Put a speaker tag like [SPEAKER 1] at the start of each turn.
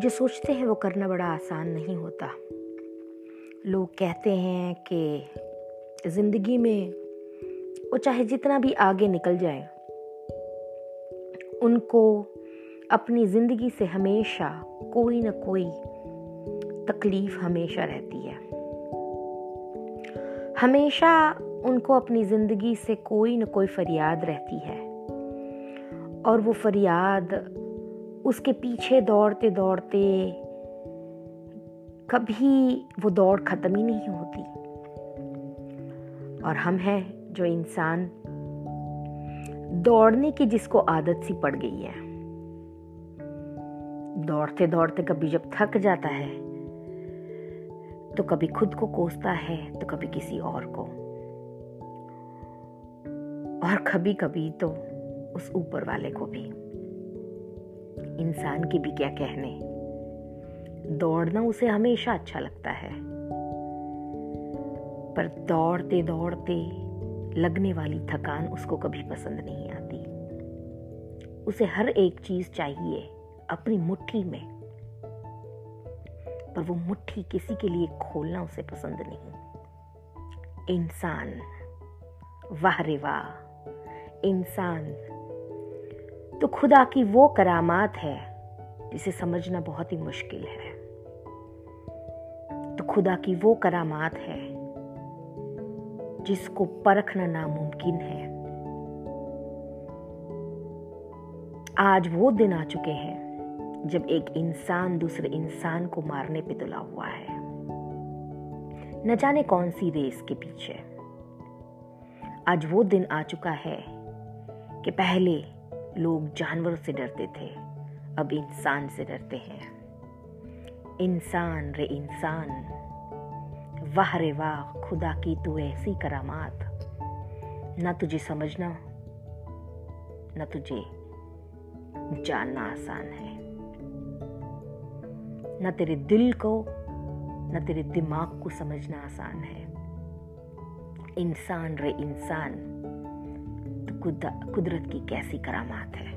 [SPEAKER 1] जो सोचते हैं वो करना बड़ा आसान नहीं होता। लोग कहते हैं कि ज़िंदगी में वो चाहे जितना भी आगे निकल जाए, उनको अपनी ज़िंदगी से हमेशा कोई ना कोई तकलीफ़ हमेशा रहती है। हमेशा उनको अपनी ज़िंदगी से कोई ना कोई फरियाद रहती है। और वो फरियाद उसके पीछे दौड़ते दौड़ते कभी वो दौड़ ख़त्म ही नहीं होती। और हम हैं जो इंसान दौड़ने की जिसको आदत सी पड़ गई है। दौड़ते दौड़ते कभी जब थक जाता है तो कभी खुद को कोसता है तो कभी किसी और को। और कभी कभी तो उस ऊपर वाले को भी। इंसान के भी क्या कहने। दौड़ना उसे हमेशा अच्छा लगता है। पर दौड़ते दौड़ते लगने वाली थकान उसको कभी पसंद नहीं आती। उसे हर एक चीज़ चाहिए अपनी मुट्ठी में। पर वो मुट्ठी किसी के लिए खोलना उसे पसंद नहीं। इंसान, वाह रे वाह, इंसान तो खुदा की वो करामात है, जिसे समझना बहुत ही मुश्किल है। तो खुदा की वो करामात है, जिसको परखना नामुमकिन है। आज वो दिन आ चुके हैं, जब एक इंसान दूसरे इंसान को मारने पे तुला हुआ है। न जाने कौन सी रेस के पीछे। आज वो दिन आ चुका है कि पहले लोग जानवरों से डरते थे। अब इंसान से डरते हैं। इंसान रे इंसान। वाह रे वाह, खुदा की तू ऐसी करामात। ना तुझे समझना, ना तुझे जानना आसान है। ना तेरे दिल को, ना तेरे दिमाग को समझना आसान है। इंसान रे इंसान। कुदरत की कैसी करामात है।